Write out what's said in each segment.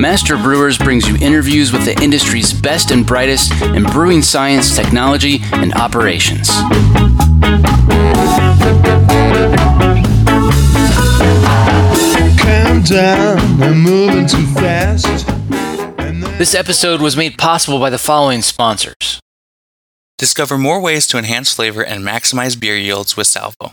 Master Brewers brings you interviews with the industry's best and brightest in brewing science, technology, and operations. Calm down, I'm moving too fast. This episode was made possible by the following sponsors. Discover more ways to enhance flavor and maximize beer yields with Salvo.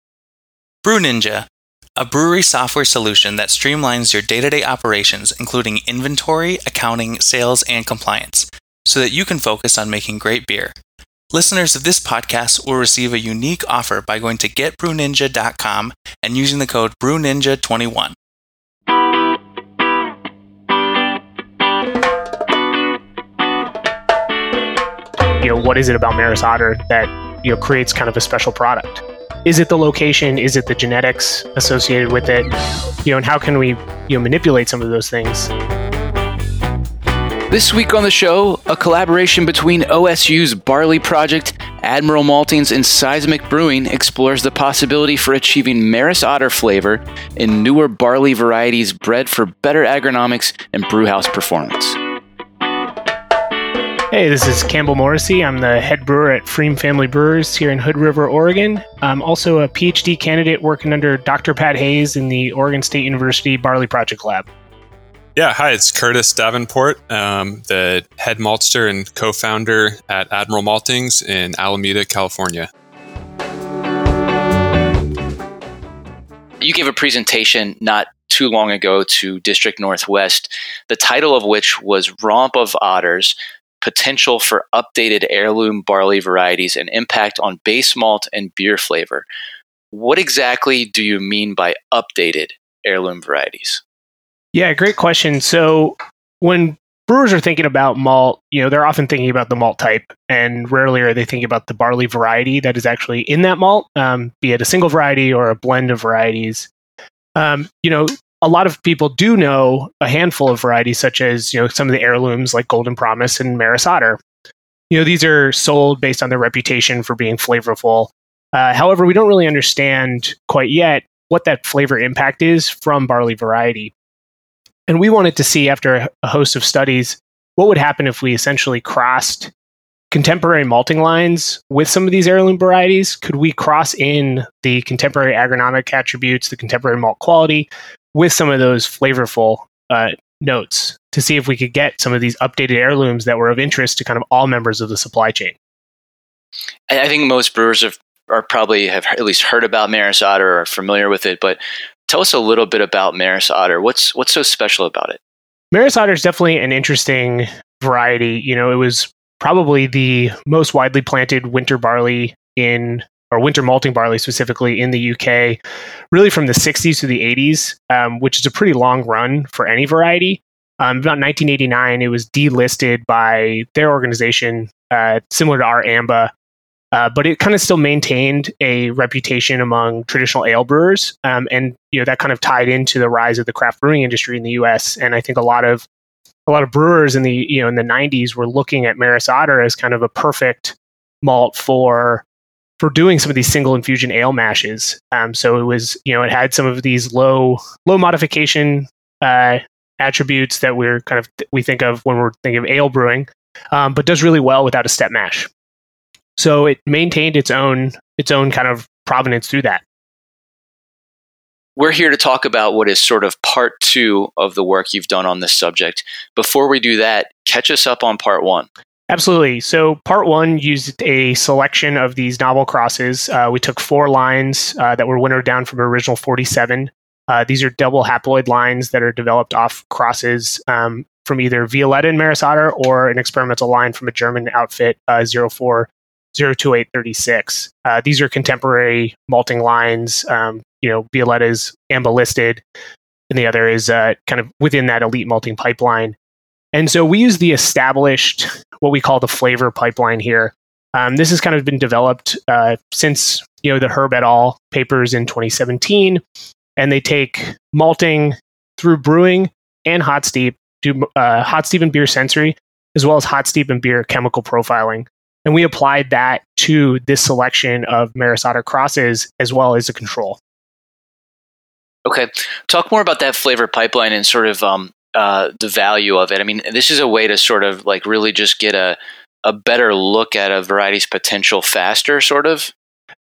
Brew Ninja, a brewery software solution that streamlines your day to day operations, including inventory, accounting, sales, and compliance, so that you can focus on making great beer. Listeners of this podcast will receive a unique offer by going to getbrewninja.com and using the code BrewNinja21. You know, what is it about Maris Otter that, you know, creates kind of a special product? Is it the location? Is it the genetics associated with it? You know, and how can we, you know, manipulate some of those things? This week on the show, a collaboration between OSU's Barley Project, Admiral Maltings, and Seismic Brewing explores the possibility for achieving Maris Otter flavor in newer barley varieties bred for better agronomics and brewhouse performance. Hey, this is Campbell Morrissey. I'm the head brewer at Pfriem Family Brewers here in Hood River, Oregon. I'm also a PhD candidate working under Dr. Pat Hayes in the Oregon State University Barley Project Lab. Yeah, hi, it's Curtis Davenport, um, the head maltster and co founder at Admiral Maltings in Alameda, California. You gave a presentation not too long ago to District Northwest, the title of which was Romp of Otters Potential for Updated Heirloom Barley Varieties and Impact on Base Malt and Beer Flavor. What exactly do you mean by updated heirloom varieties? Yeah, great question. So when brewers are thinking about malt, you know, they're often thinking about the malt type, and rarely are they thinking about the barley variety that is actually in that malt, um, be it a single variety or a blend of varieties. Um, you know, a lot of people do know a handful of varieties, such as you know some of the heirlooms like Golden Promise and Maris Otter. You know, these are sold based on their reputation for being flavorful. Uh, however, we don't really understand quite yet what that flavor impact is from barley variety. And we wanted to see, after a host of studies, what would happen if we essentially crossed contemporary malting lines with some of these heirloom varieties? Could we cross in the contemporary agronomic attributes, the contemporary malt quality, with some of those flavorful uh, notes to see if we could get some of these updated heirlooms that were of interest to kind of all members of the supply chain? I think most brewers have, are probably have at least heard about Maris Otter or are familiar with it, but Tell us a little bit about Maris Otter. What's what's so special about it? Maris Otter is definitely an interesting variety. You know, it was probably the most widely planted winter barley in or winter malting barley specifically in the UK, really from the 60s to the 80s, um, which is a pretty long run for any variety. Um, about 1989, it was delisted by their organization, uh, similar to our AMBA, uh, but it kind of still maintained a reputation among traditional ale brewers, um, and you know that kind of tied into the rise of the craft brewing industry in the U.S. And I think a lot of a lot of brewers in the you know in the 90s were looking at Maris Otter as kind of a perfect malt for for doing some of these single infusion ale mashes. Um, so it was you know it had some of these low low modification uh, attributes that we're kind of we think of when we're thinking of ale brewing, um, but does really well without a step mash. So it maintained its own its own kind of provenance through that. We're here to talk about what is sort of part two of the work you've done on this subject. Before we do that, catch us up on part one. Absolutely. So, part one used a selection of these novel crosses. Uh, we took four lines uh, that were winnowed down from original 47. Uh, these are double haploid lines that are developed off crosses um, from either Violetta and Maris Otter or an experimental line from a German outfit, uh, 04-02836. Uh, these are contemporary malting lines. Um, you know, Violetta's AMBA listed, and the other is uh, kind of within that elite malting pipeline. And so we use the established, what we call the flavor pipeline here. Um, this has kind of been developed uh, since you know the Herb et al. papers in 2017, and they take malting through brewing and hot steep, do uh, hot steep and beer sensory, as well as hot steep and beer chemical profiling. And we applied that to this selection of Maris Otter crosses as well as a control. Okay, talk more about that flavor pipeline and sort of um, uh, the value of it. I mean, this is a way to sort of like really just get a a better look at a variety's potential faster, sort of.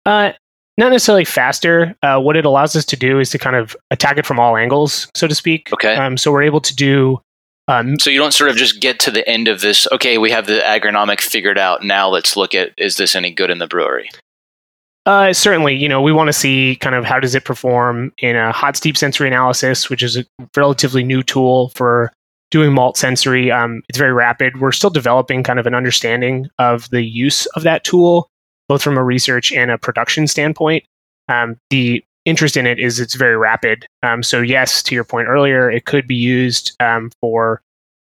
Uh, not necessarily faster. Uh, what it allows us to do is to kind of attack it from all angles, so to speak. Okay. Um, so we're able to do. Um, so you don't sort of just get to the end of this. Okay, we have the agronomic figured out. Now let's look at is this any good in the brewery? Uh, certainly, you know, we want to see kind of how does it perform in a hot steep sensory analysis, which is a relatively new tool for doing malt sensory. Um, it's very rapid. We're still developing kind of an understanding of the use of that tool, both from a research and a production standpoint. Um, the interest in it is it's very rapid. Um, so yes, to your point earlier, it could be used um, for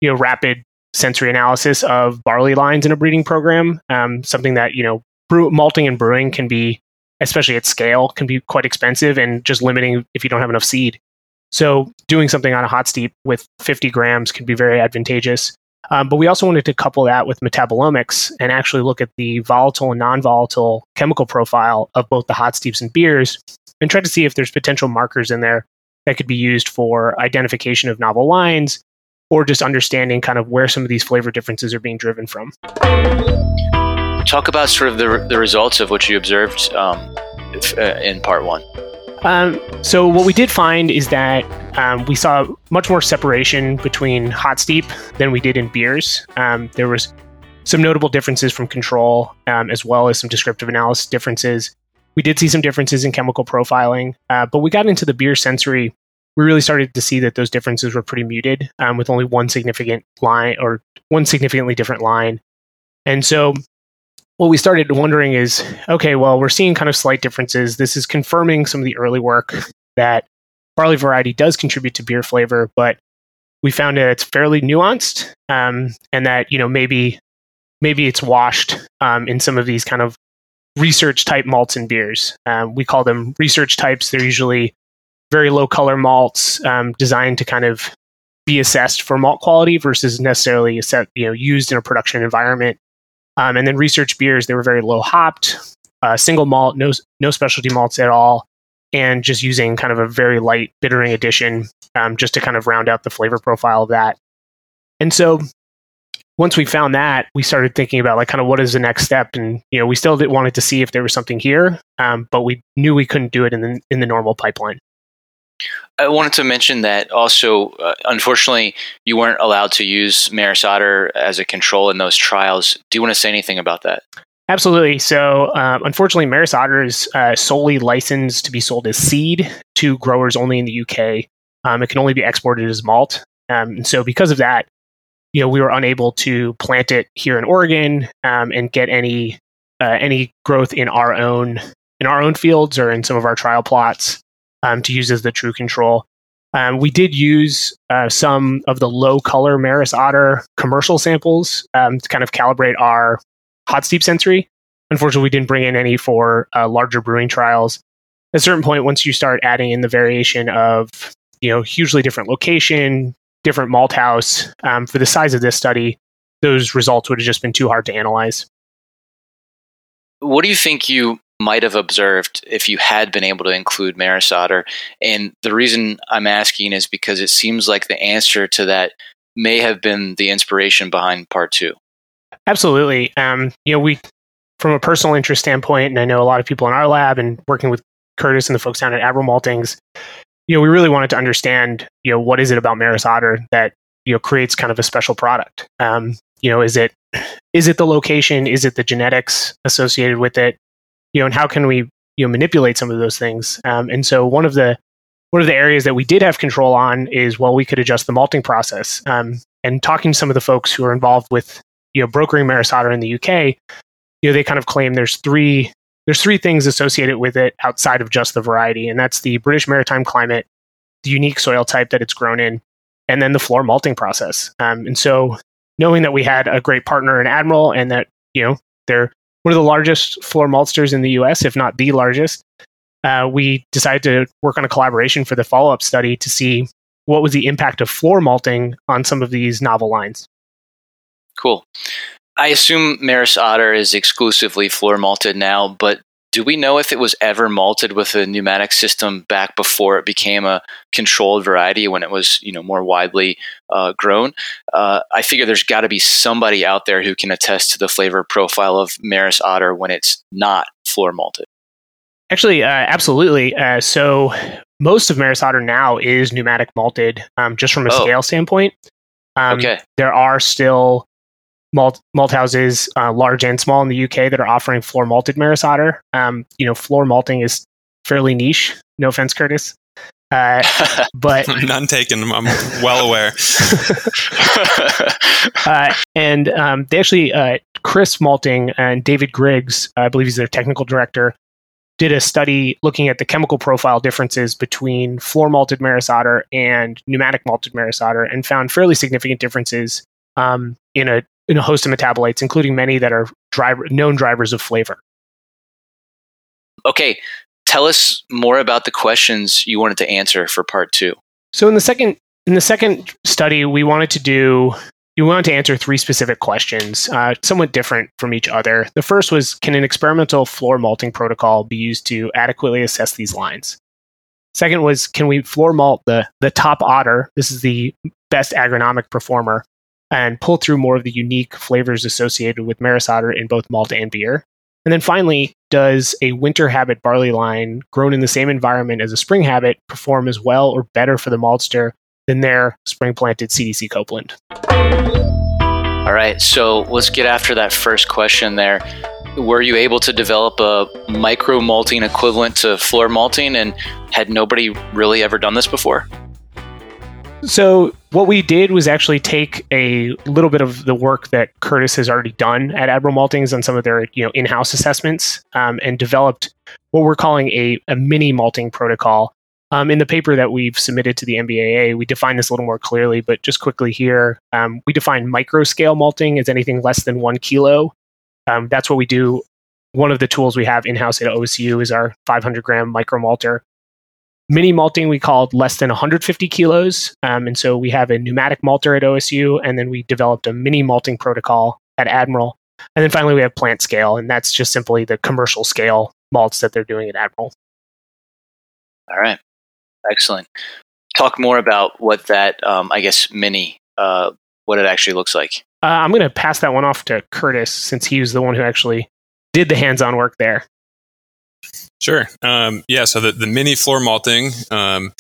you know rapid sensory analysis of barley lines in a breeding program. Um, something that you know brew, malting and brewing can be, especially at scale, can be quite expensive and just limiting if you don't have enough seed. So doing something on a hot steep with 50 grams can be very advantageous. Um, but we also wanted to couple that with metabolomics and actually look at the volatile and non-volatile chemical profile of both the hot steeps and beers and try to see if there's potential markers in there that could be used for identification of novel lines or just understanding kind of where some of these flavor differences are being driven from. Talk about sort of the, the results of what you observed um, uh, in part one. Um, so what we did find is that um, we saw much more separation between hot steep than we did in beers. Um, there was some notable differences from control, um, as well as some descriptive analysis differences. We did see some differences in chemical profiling, uh, but we got into the beer sensory. We really started to see that those differences were pretty muted, um, with only one significant line or one significantly different line. And so what we started wondering is okay, well, we're seeing kind of slight differences. This is confirming some of the early work that barley variety does contribute to beer flavor, but we found that it's fairly nuanced um, and that, you know, maybe maybe it's washed um, in some of these kind of research type malts and beers. Um, we call them research types. They're usually very low color malts um, designed to kind of be assessed for malt quality versus necessarily set, you know used in a production environment um, and then research beers, they were very low hopped, uh, single malt, no no specialty malts at all, and just using kind of a very light bittering addition um, just to kind of round out the flavor profile of that. And so once we found that, we started thinking about like kind of what is the next step, and you know we still wanted to see if there was something here, um, but we knew we couldn't do it in the in the normal pipeline. I wanted to mention that also, uh, unfortunately, you weren't allowed to use Maris Otter as a control in those trials. Do you want to say anything about that? Absolutely. So, um, unfortunately, Maris Otter is uh, solely licensed to be sold as seed to growers only in the UK. Um, it can only be exported as malt. Um, and so, because of that, you know, we were unable to plant it here in Oregon um, and get any uh, any growth in our own in our own fields or in some of our trial plots um, to use as the true control. Um, we did use uh, some of the low color Maris Otter commercial samples um, to kind of calibrate our hot steep sensory. Unfortunately, we didn't bring in any for uh, larger brewing trials. At a certain point, once you start adding in the variation of you know hugely different location, different malt house um, for the size of this study, those results would have just been too hard to analyze. What do you think you might have observed if you had been able to include Maris Otter. And the reason I'm asking is because it seems like the answer to that may have been the inspiration behind part two. Absolutely. Um, you know, we, from a personal interest standpoint, and I know a lot of people in our lab and working with Curtis and the folks down at Admiral Maltings, you know, we really wanted to understand, you know, what is it about Maris Otter that, you know, creates kind of a special product. Um, you know, is it is it the location? Is it the genetics associated with it? You know, and how can we you know manipulate some of those things? Um, and so one of the one of the areas that we did have control on is well, we could adjust the malting process. Um, and talking to some of the folks who are involved with you know brokering Maris Otter in the UK, you know, they kind of claim there's three there's three things associated with it outside of just the variety, and that's the British maritime climate, the unique soil type that it's grown in, and then the floor malting process. Um, and so, knowing that we had a great partner in Admiral, and that you know they're one of the largest floor maltsters in the U.S., if not the largest, uh, we decided to work on a collaboration for the follow up study to see what was the impact of floor malting on some of these novel lines. Cool. I assume Maris Otter is exclusively floor malted now, but do we know if it was ever malted with a pneumatic system back before it became a controlled variety when it was you know more widely uh, grown uh, i figure there's got to be somebody out there who can attest to the flavor profile of maris otter when it's not floor malted actually uh, absolutely uh, so most of maris otter now is pneumatic malted um, just from a oh. scale standpoint um, okay. there are still malt malt houses, uh, large and small in the UK, that are offering floor malted Maris Otter. Um, you know, floor malting is fairly niche. No offense, Curtis. Uh, but none taken. I'm well aware. uh, and um, they actually, uh, Crisp Malting and David Griggs, I believe he's their technical director, did a study looking at the chemical profile differences between floor malted Maris Otter and pneumatic malted Maris Otter, and found fairly significant differences um, in a in a host of metabolites, including many that are driver, known drivers of flavor. Okay, tell us more about the questions you wanted to answer for part two. So in the second in the second study, we wanted to do we wanted to answer three specific questions, uh, somewhat different from each other. The first was, can an experimental floor malting protocol be used to adequately assess these lines? Second was, can we floor malt the the top otter? This is the best agronomic performer and pull through more of the unique flavors associated with Maris Otter in both malt and beer. And then finally, does a winter habit barley line grown in the same environment as a spring habit perform as well or better for the maltster than their spring planted CDC Copeland? All right, so let's get after that first question there. Were you able to develop a micro malting equivalent to floor malting and had nobody really ever done this before? So what we did was actually take a little bit of the work that Curtis has already done at Admiral Maltings on some of their you know in-house assessments um, and developed what we're calling a, a mini malting protocol. Um, in the paper that we've submitted to the MBAA, we define this a little more clearly, but just quickly here, um, we define micro scale malting as anything less than one kilo. Um, that's what we do. One of the tools we have in house at OSU is our 500 gram micro malter mini malting we called less than 150 kilos. Um, and so we have a pneumatic malter at OSU, and then we developed a mini malting protocol at Admiral. And then finally, we have plant scale, and that's just simply the commercial scale malts that they're doing at Admiral. All right. Excellent. Talk more about what that, um, I guess, mini, uh, what it actually looks like. Uh, I'm going to pass that one off to Curtis since he was the one who actually did the hands on work there. Sure. Um, yeah. So the, the mini floor malting, um,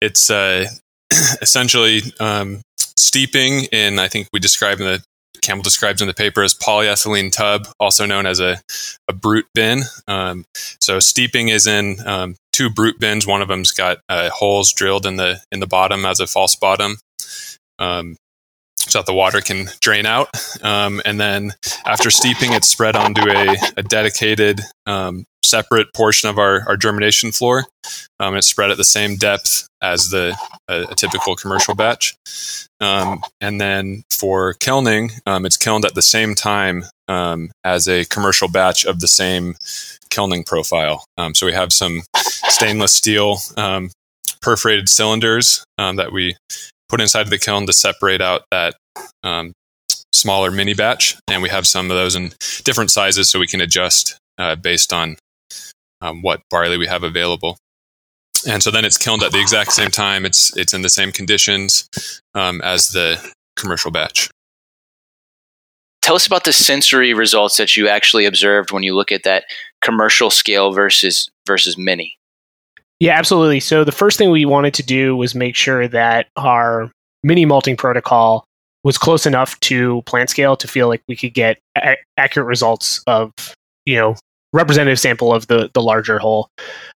it's uh, essentially um, steeping in, I think we describe in the Campbell describes in the paper as polyethylene tub, also known as a, a brute bin. Um, so steeping is in um, two brute bins. One of them's got uh, holes drilled in the in the bottom as a false bottom. Um, so that the water can drain out. Um, and then after steeping, it's spread onto a, a dedicated um, separate portion of our, our germination floor. Um, it's spread at the same depth as the a, a typical commercial batch. Um, and then for kilning, um, it's kilned at the same time um, as a commercial batch of the same kilning profile. Um, so we have some stainless steel um, perforated cylinders that we put inside the kiln to separate out that smaller mini batch, and we have some of those in different sizes so we can adjust uh, based on um, what barley we have available. And so then it's kilned at the exact same time. It's it's in the same conditions um, as the commercial batch. Tell us about the sensory results that you actually observed when you look at that commercial scale versus versus mini. Yeah, absolutely. So the first thing we wanted to do was make sure that our mini malting protocol was close enough to plant scale to feel like we could get a- accurate results of you know representative sample of the the larger whole.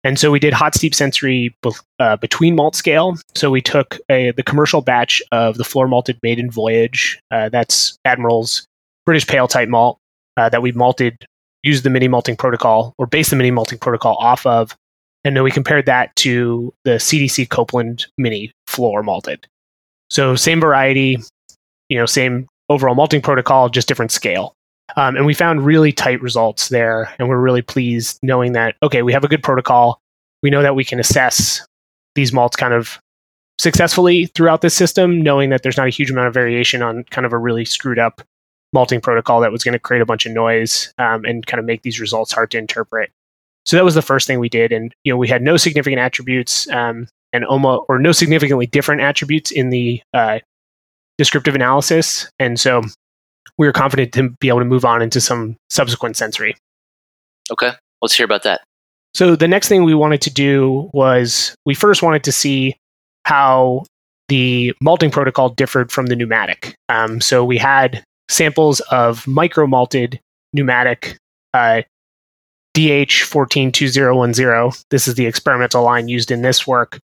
And so we did hot steep sensory be- uh, between malt scale. So we took a, the commercial batch of the floor malted maiden voyage. Uh, that's Admiral's British pale type malt uh, that we malted, used the mini malting protocol or based the mini malting protocol off of. And then we compared that to the CDC Copeland mini floor malted. So same variety, you know, same overall malting protocol, just different scale. Um, and we found really tight results there. And we're really pleased knowing that, okay, we have a good protocol. We know that we can assess these malts kind of successfully throughout this system, knowing that there's not a huge amount of variation on kind of a really screwed up malting protocol that was going to create a bunch of noise um, and kind of make these results hard to interpret. So that was the first thing we did. And, you know, we had no significant attributes um, and almost, or no significantly different attributes in the uh, descriptive analysis. And so we were confident to be able to move on into some subsequent sensory. Okay, let's hear about that. So the next thing we wanted to do was we first wanted to see how the malting protocol differed from the pneumatic. Um, so we had samples of micro malted pneumatic uh, DH142010. This is the experimental line used in this work.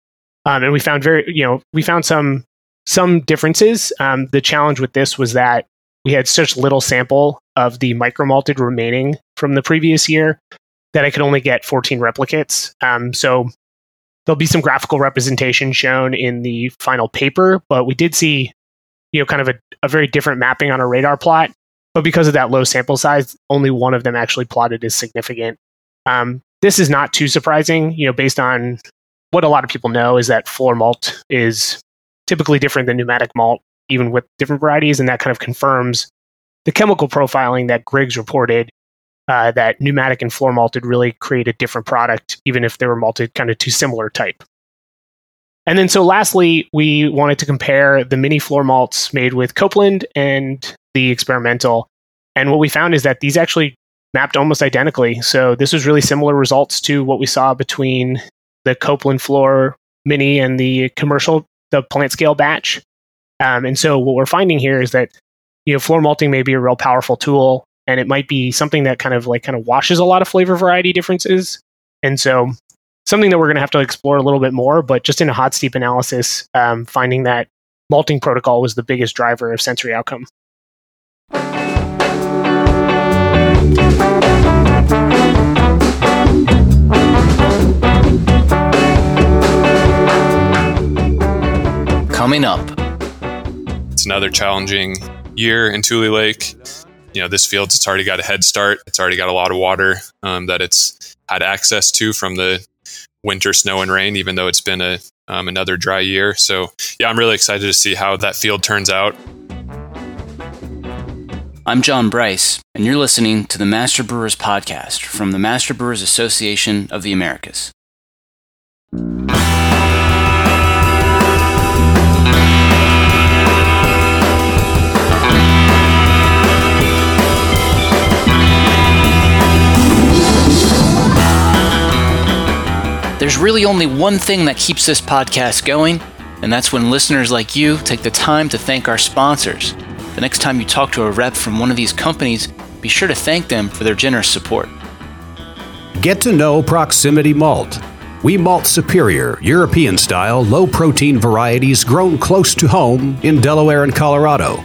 Um, and we found very, you know, we found some some differences. Um, the challenge with this was that we had such little sample of the micro malted remaining from the previous year that I could only get 14 replicates. Um, so there'll be some graphical representation shown in the final paper, but we did see, you know, kind of a, a very different mapping on a radar plot. But because of that low sample size, only one of them actually plotted as significant. Um, this is not too surprising, you know, based on what a lot of people know is that floor malt is typically different than pneumatic malt even with different varieties, and that kind of confirms the chemical profiling that Griggs reported uh, that pneumatic and floor malted really create a different product, even if they were malted kind of to similar type. And then, so lastly, we wanted to compare the mini floor malts made with Copeland and the experimental. And what we found is that these actually mapped almost identically. So this was really similar results to what we saw between the Copeland floor mini and the commercial, the plant scale batch. Um, and so what we're finding here is that you know floor malting may be a real powerful tool, and it might be something that kind of like kind of washes a lot of flavor variety differences. And so something that we're going to have to explore a little bit more. But just in a hot steep analysis, um, finding that malting protocol was the biggest driver of sensory outcome. Coming up it's another challenging year in Tule Lake. You know, this field it's already got a head start. It's already got a lot of water um, that it's had access to from the winter snow and rain, even though it's been a um, another dry year. So, yeah, I'm really excited to see how that field turns out. I'm John Bryce, and you're listening to the Master Brewers Podcast from the Master Brewers Association of the Americas. There's really only one thing that keeps this podcast going, and that's when listeners like you take the time to thank our sponsors. The next time you talk to a rep from one of these companies, be sure to thank them for their generous support. Get to know Proximity Malt. We malt superior, European style, low protein varieties grown close to home in Delaware and Colorado.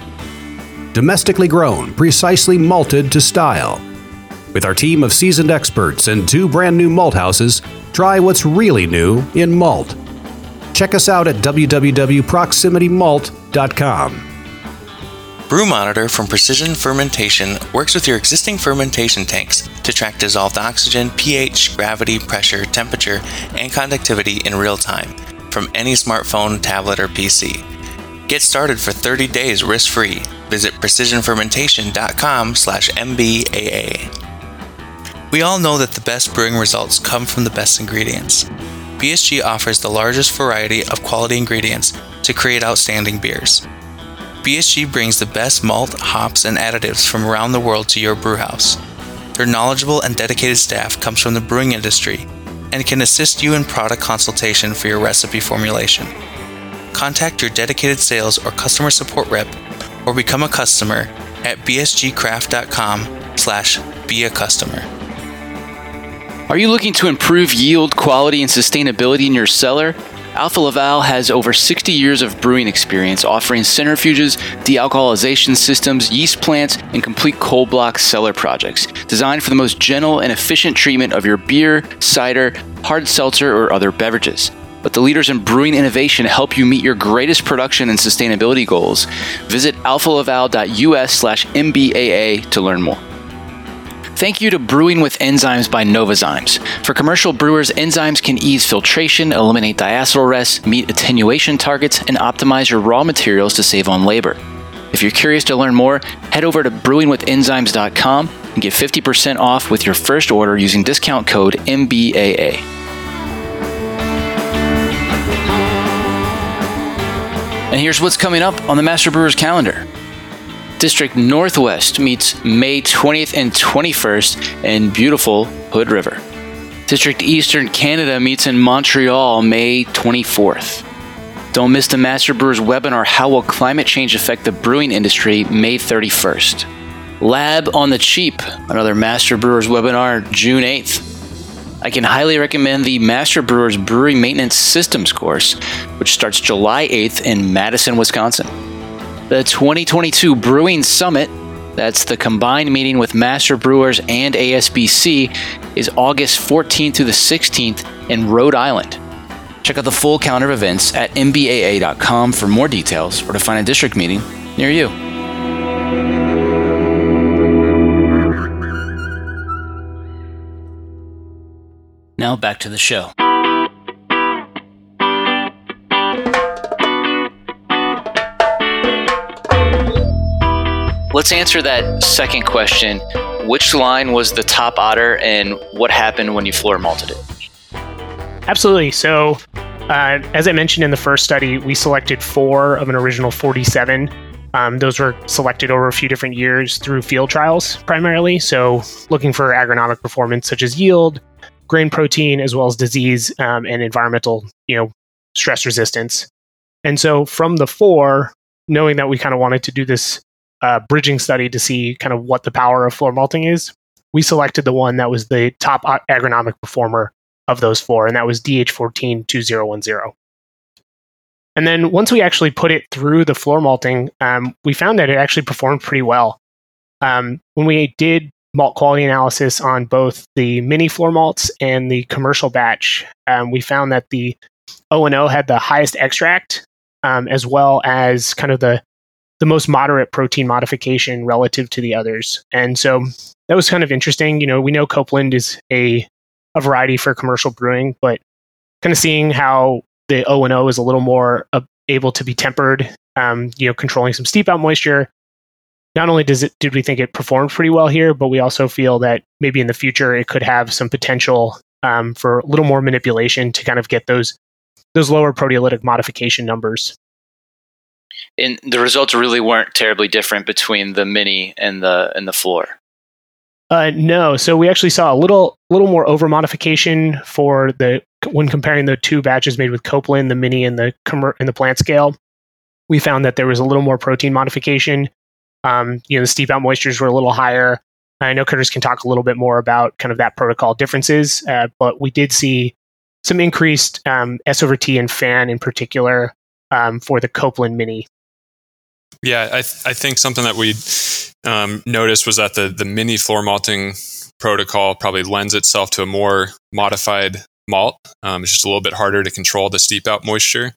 Domestically grown, precisely malted to style. With our team of seasoned experts and two brand new malt houses, try what's really new in malt. Check us out at www.proximitymalt.com. Brew Monitor from Precision Fermentation works with your existing fermentation tanks to track dissolved oxygen, pH, gravity, pressure, temperature, and conductivity in real time from any smartphone, tablet, or PC. Get started for 30 days risk-free. Visit precisionfermentation.com/mbaa. We all know that the best brewing results come from the best ingredients. BSG offers the largest variety of quality ingredients to create outstanding beers. BSG brings the best malt, hops, and additives from around the world to your brewhouse. Their knowledgeable and dedicated staff comes from the brewing industry and can assist you in product consultation for your recipe formulation. Contact your dedicated sales or customer support rep or become a customer at bsgcraft.com slash be a customer. Are you looking to improve yield, quality, and sustainability in your cellar? Alfa Laval has over 60 years of brewing experience offering centrifuges, dealcoholization systems, yeast plants, and complete cold block cellar projects designed for the most gentle and efficient treatment of your beer, cider, hard seltzer, or other beverages. but the leaders in brewing innovation help you meet your greatest production and sustainability goals. Visit alfalaval.us slash MBAA to learn more. Thank you to Brewing with Enzymes by Novozymes. For commercial brewers, enzymes can ease filtration, eliminate diacetyl rests, meet attenuation targets, and optimize your raw materials to save on labor. If you're curious to learn more, head over to brewingwithenzymes.com and get 50% off with your first order using discount code MBAA. And here's what's coming up on the Master Brewers calendar. District Northwest meets May 20th and 21st in beautiful Hood River. District Eastern Canada meets in Montreal May 24th. Don't miss the Master Brewers webinar How Will Climate Change Affect the Brewing Industry May 31st. Lab on the Cheap, another Master Brewers webinar June 8th. I can highly recommend the Master Brewers Brewery Maintenance Systems course, which starts July 8th in Madison, Wisconsin. The 2022 Brewing Summit, that's the combined meeting with Master Brewers and ASBC, is August 14th through the 16th in Rhode Island. Check out the full calendar of events at mbaa.com for more details or to find a district meeting near you. Now back to the show. Let's answer that second question. Which line was the top otter and what happened when you floor malted it? Absolutely. So, uh, as I mentioned in the first study, we selected four of an original 47. Um, those were selected over a few different years through field trials primarily. So, looking for agronomic performance such as yield, grain protein, as well as disease um, and environmental, you know, stress resistance. And so, from the four, knowing that we kind of wanted to do this uh, bridging study to see kind of what the power of floor malting is, we selected the one that was the top agronomic performer of those four, and that was DH142010. And then once we actually put it through the floor malting, um, we found that it actually performed pretty well. Um, when we did malt quality analysis on both the mini floor malts and the commercial batch, um, we found that the O and O had the highest extract, um, as well as kind of the the most moderate protein modification relative to the others. And so that was kind of interesting. You know, we know Copeland is a, a variety for commercial brewing, but kind of seeing how the O and O is a little more uh, able to be tempered, um, you know, controlling some steep out moisture. Not only does it did we think it performed pretty well here, but we also feel that maybe in the future it could have some potential um, for a little more manipulation to kind of get those those lower proteolytic modification numbers and the results really weren't terribly different between the mini and the and the floor. Uh, no, so we actually saw a little little more over modification for the when comparing the two batches made with Copeland, the mini and the and the plant scale. We found that there was a little more protein modification. Um, you know, the steep out moistures were a little higher. I know Curtis can talk a little bit more about kind of that protocol differences, uh, but we did see some increased um, S over T and FAN in particular um, for the Copeland Mini. Yeah, I, th- I think something that we um, noticed was that the, the mini floor malting protocol probably lends itself to a more modified malt. Um, it's just a little bit harder to control the steep out moisture.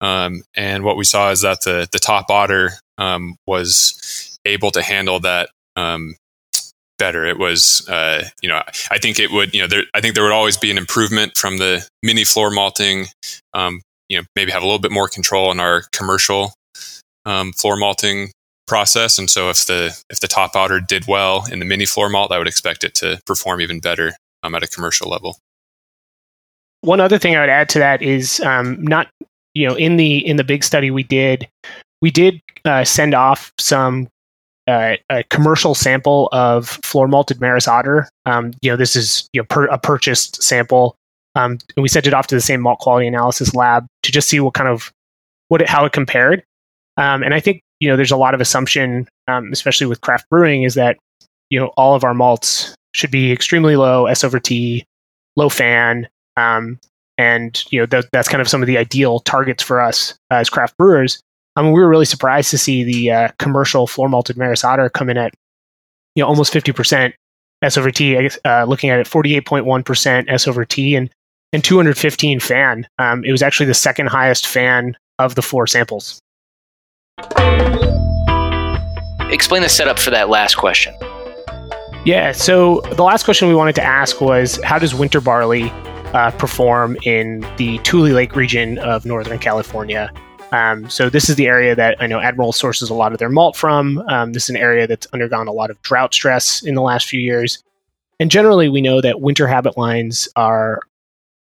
Um, and what we saw is that the, the top otter um, was able to handle that um, better. It was, uh, you know, I think it would, you know, there, I think there would always be an improvement from the mini floor malting. You know, maybe have a little bit more control in our commercial um, floor malting process. And so if the if the top otter did well in the mini floor malt, I would expect it to perform even better um, at a commercial level. One other thing I would add to that is um, not you know in the in the big study we did we did uh, send off some uh, a commercial sample of floor malted Maris Otter. Um, you know, this is you know, per, a purchased sample. Um, and we sent it off to the same malt quality analysis lab to just see what kind of what it, how it compared. Um, and I think you know, there's a lot of assumption, um, especially with craft brewing, is that you know all of our malts should be extremely low S over T, low FAN, um, and you know th- that's kind of some of the ideal targets for us as craft brewers. I mean, we were really surprised to see the uh, commercial floor malted Maris Otter come in at you know almost 50% S over T, uh, looking at it 48.1% S over T and and 215 FAN. Um, it was actually the second highest FAN of the four samples. Explain the setup for that last question. Yeah, so the last question we wanted to ask was how does winter barley uh, perform in the Tule Lake region of Northern California? Um, so this is the area that I know Admiral sources a lot of their malt from. Um, this is an area that's undergone a lot of drought stress in the last few years. And generally, we know that winter habit lines are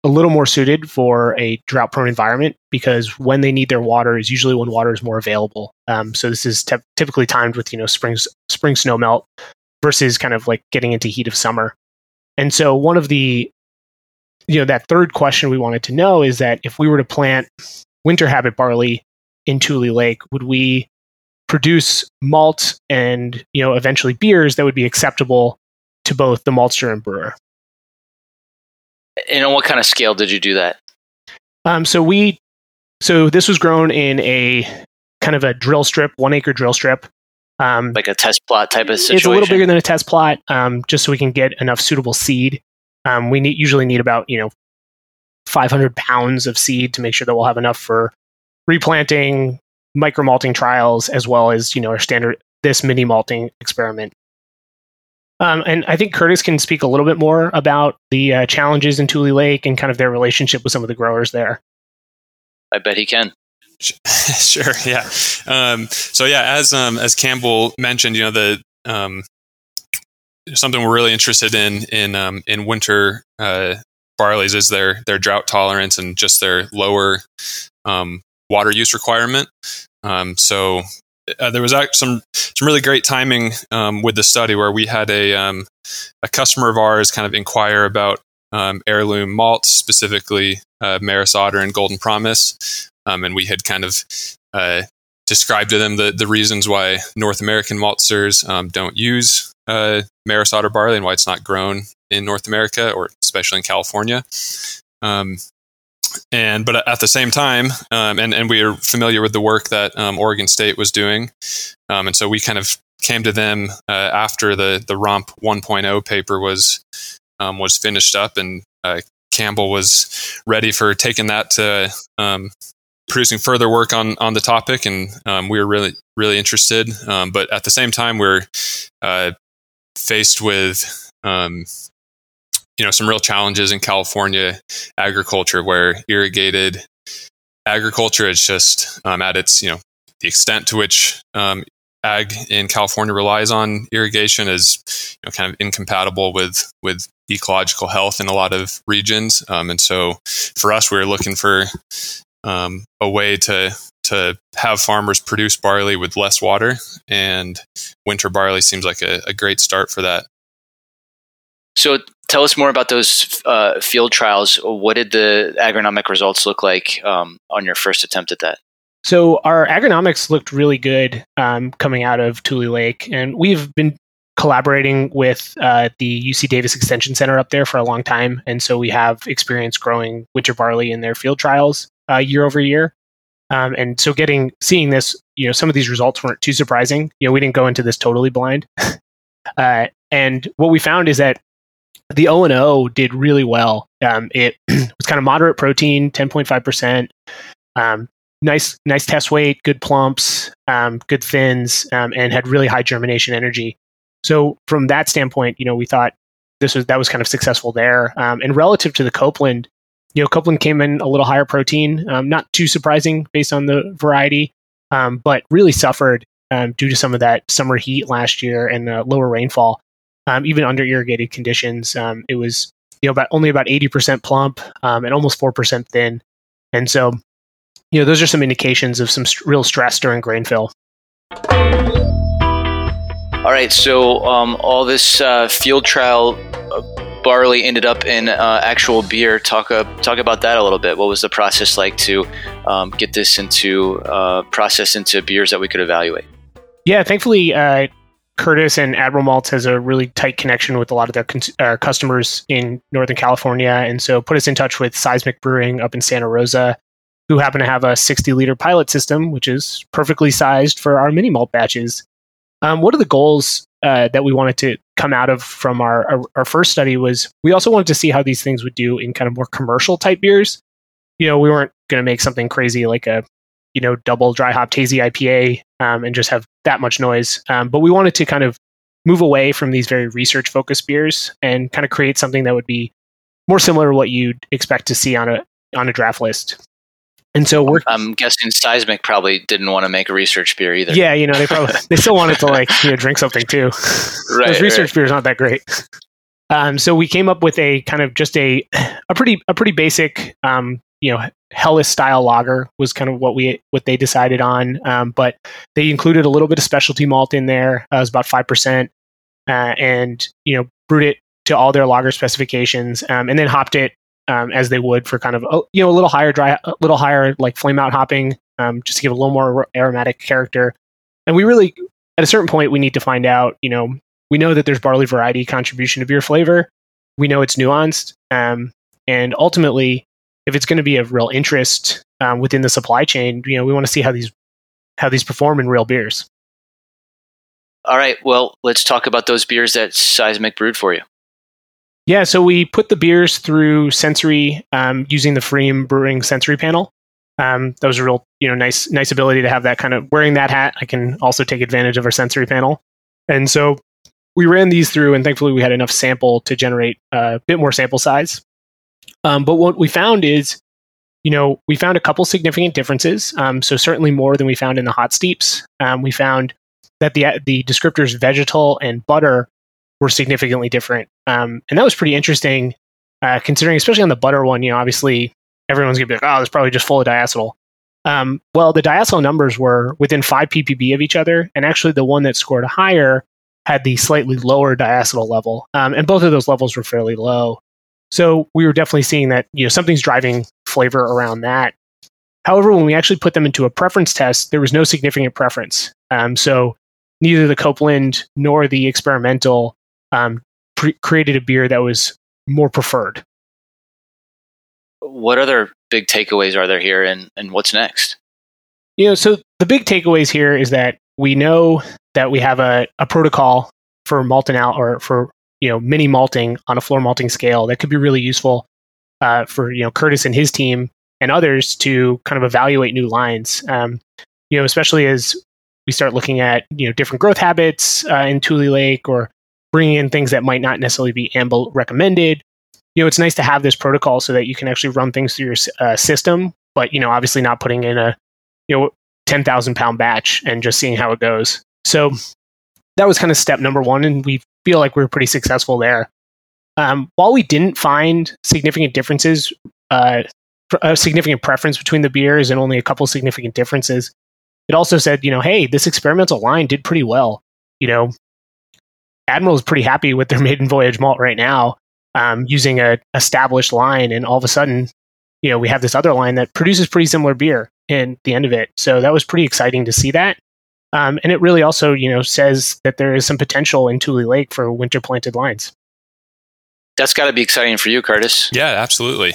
a little more suited for a drought prone environment because when they need their water is usually when water is more available. Um, so this is te- typically timed with you know spring spring snow melt versus kind of like getting into heat of summer. And so one of the you know that third question we wanted to know is that if we were to plant winter habit barley in Tule Lake, would we produce malt and you know eventually beers that would be acceptable to both the maltster and brewer? And on what kind of scale did you do that? Um, so we, so this was grown in a kind of a drill strip, one acre drill strip. Um, like a test plot type of situation. It's a little bigger than a test plot, um, just so we can get enough suitable seed. Um, we need, usually need about you know 500 pounds of seed to make sure that we'll have enough for replanting, micro malting trials, as well as you know our standard this mini malting experiment. Um, and I think Curtis can speak a little bit more about the uh, challenges in Tule Lake and kind of their relationship with some of the growers there. I bet he can. sure. Yeah. Um, so yeah, as um, as Campbell mentioned, you know the um, something we're really interested in in um, in winter uh, barleys is their their drought tolerance and just their lower um, water use requirement. Um, so uh, there was some some really great timing um, with the study where we had a um, a customer of ours kind of inquire about um, heirloom malts, specifically uh, Maris Otter and Golden Promise, um, and we had kind of uh, described to them the the reasons why North American maltsters um, don't use uh, Maris Otter barley and why it's not grown in North America or especially in California. Um, and but at the same time, um, and and we are familiar with the work that um, Oregon State was doing, um, and so we kind of came to them uh, after the the ROMP 1.0 paper was um, was finished up, and uh, Campbell was ready for taking that to um, producing further work on on the topic, and um, we were really really interested. but at the same time, we're uh, faced with you know some real challenges in California agriculture where irrigated agriculture is just um, at its you know the extent to which um, ag in California relies on irrigation is you know, kind of incompatible with with ecological health in a lot of regions, um, and so for us, we are looking for um, a way to to have farmers produce barley with less water, and winter barley seems like a, a great start for that. So tell us more about those uh, field trials. What did the agronomic results look like um, on your first attempt at that? So our agronomics looked really good um, coming out of Tule Lake, and we've been collaborating with uh, the UC Davis Extension Center up there for a long time, and so we have experience growing winter barley in their field trials uh, year over year. Um, and so getting seeing this, you know, some of these results weren't too surprising. You know, we didn't go into this totally blind. uh, and what we found is that the O and O did really well. Um, it was kind of moderate protein, ten point five percent. Um, nice, nice test weight, good plumps, um, good thins, um, and had really high germination energy. So from that standpoint, you know, we thought this was that was kind of successful there. Um, and relative to the Copeland, you know, Copeland came in a little higher protein, um, not too surprising based on the variety, but really suffered due to some of that summer heat last year and uh, lower rainfall um, even under irrigated conditions. Um, it was you know about only about 80% plump um, and almost 4% thin. And so, you know, those are some indications of some st- real stress during grain fill. All right, so um, all this uh, field trial uh, barley ended up in uh, actual beer. Talk uh, talk about that a little bit. What was the process like to um, get this into uh, process into beers that we could evaluate. Yeah, thankfully, uh, Curtis and Admiral Malts has a really tight connection with a lot of their cons- uh, customers in Northern California, and so put us in touch with Seismic Brewing up in Santa Rosa, who happen to have a 60 liter pilot system, which is perfectly sized for our mini malt batches. Um, one of the goals uh, that we wanted to come out of from our, our, our first study was we also wanted to see how these things would do in kind of more commercial type beers. You know, we weren't going to make something crazy like a you know double dry hop hazy IPA um, and just have that much noise. Um, but we wanted to kind of move away from these very research focused beers and kind of create something that would be more similar to what you'd expect to see on a on a draft list. And so we're I'm guessing Seismic probably didn't want to make a research beer either. Yeah, you know, they probably they still wanted to like, you know, drink something too. right. Those research right. beers aren't that great. Um, so we came up with a kind of just a a pretty a pretty basic um, you know Helles style lager was kind of what we what they decided on. Um, but they included a little bit of specialty malt in there. Uh, it was about five percent, uh, and you know brewed it to all their lager specifications, um, and then hopped it um, as they would for kind of a, you know a little higher dry, a little higher like flame out hopping, um, just to give a little more aromatic character. And we really, at a certain point, we need to find out. You know, we know that there's barley variety contribution to beer flavor. We know it's nuanced, um, and ultimately, if it's going to be of real interest um, within the supply chain, you know, we want to see how these how these perform in real beers. All right. Well, let's talk about those beers that Seismic brewed for you. Yeah, so we put the beers through sensory um, using the pFriem Brewing sensory panel. Um, that was a real, you know, nice, nice ability to have that kind of wearing that hat. I can also take advantage of our sensory panel, and so we ran these through, and thankfully we had enough sample to generate a bit more sample size. Um, but what we found is, you know, we found a couple significant differences. Um, so certainly more than we found in the hot steeps. Um, we found that the the descriptors vegetal and butter were significantly different. Um, and that was pretty interesting, uh, considering, especially on the butter one, you know, obviously everyone's to be like, oh, it's probably just full of diacetyl. Um, well, the diacetyl numbers were within 5 ppb of each other. And actually, the one that scored higher had the slightly lower diacetyl level. Um, and both of those levels were fairly low. So we were definitely seeing that, you know, something's driving flavor around that. However, when we actually put them into a preference test, there was no significant preference. Um, so neither the Copeland nor the experimental um, pre- created a beer that was more preferred. What other big takeaways are there here, and, and what's next? You know, so the big takeaways here is that we know that we have a, a protocol for malting out or for you know mini malting on a floor malting scale that could be really useful uh, for you know Curtis and his team and others to kind of evaluate new lines. Um, you know, especially as we start looking at you know different growth habits uh, in Tule Lake or bringing in things that might not necessarily be AMBA recommended. You know, it's nice to have this protocol so that you can actually run things through your uh, system, but you know, obviously not putting in a you know ten thousand pound batch and just seeing how it goes. So that was kind of step number one, and we feel like we were pretty successful there. Um, while we didn't find significant differences, uh, a significant preference between the beers, and only a couple significant differences, it also said, you know, hey, this experimental line did pretty well. You know, Admiral is pretty happy with their maiden voyage malt right now, um, using a established line, and all of a sudden, you know, we have this other line that produces pretty similar beer in the end of it. So that was pretty exciting to see that. Um, and it really also, you know, says that there is some potential in Tule Lake for winter planted lines. That's got to be exciting for you, Curtis. Yeah, absolutely.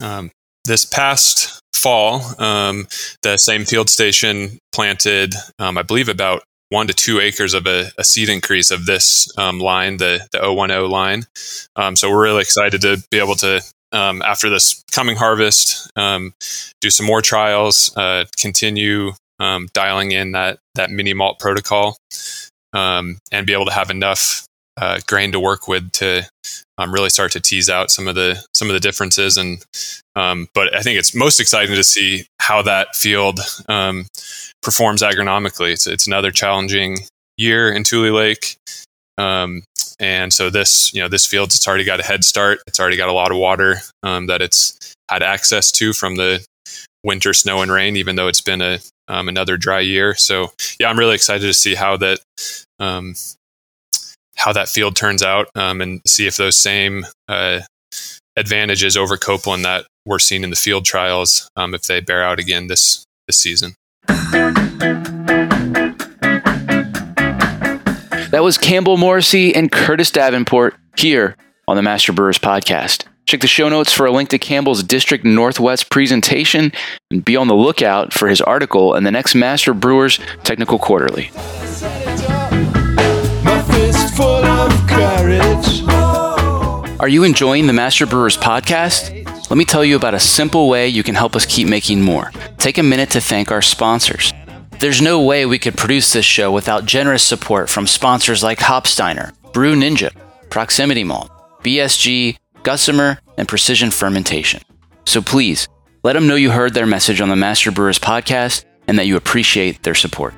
Um, this past fall, um, the same field station planted, um, I believe, about one to two acres of a, a seed increase of this um, line, the the 010 line. Um, so we're really excited to be able to, um, after this coming harvest, um, do some more trials, uh, continue um, dialing in that that mini malt protocol, um, and be able to have enough uh, grain to work with to really start to tease out some of the some of the differences. And but I think it's most exciting to see how that field performs agronomically. It's, it's another challenging year in Tule Lake. Um, and so this, you know, this field, it's already got a head start. It's already got a lot of water um, that it's had access to from the winter snow and rain, even though it's been a um, another dry year. So yeah, I'm really excited to see how that um, how that field turns out um, and see if those same uh, advantages over Copeland that we're seeing in the field trials um, if they bear out again this this season. That was Campbell Morrissey and Curtis Davenport here on the Master Brewers podcast. Check the show notes for a link to Campbell's District Northwest presentation and be on the lookout for his article in the next Master Brewers Technical Quarterly. Are you enjoying the Master Brewers podcast? Let me tell you about a simple way you can help us keep making more. Take a minute to thank our sponsors. There's no way we could produce this show without generous support from sponsors like Hopsteiner, Brew Ninja, Proximity Malt, BSG, Gusmer, and Precision Fermentation. So please, let them know you heard their message on the Master Brewers podcast and that you appreciate their support.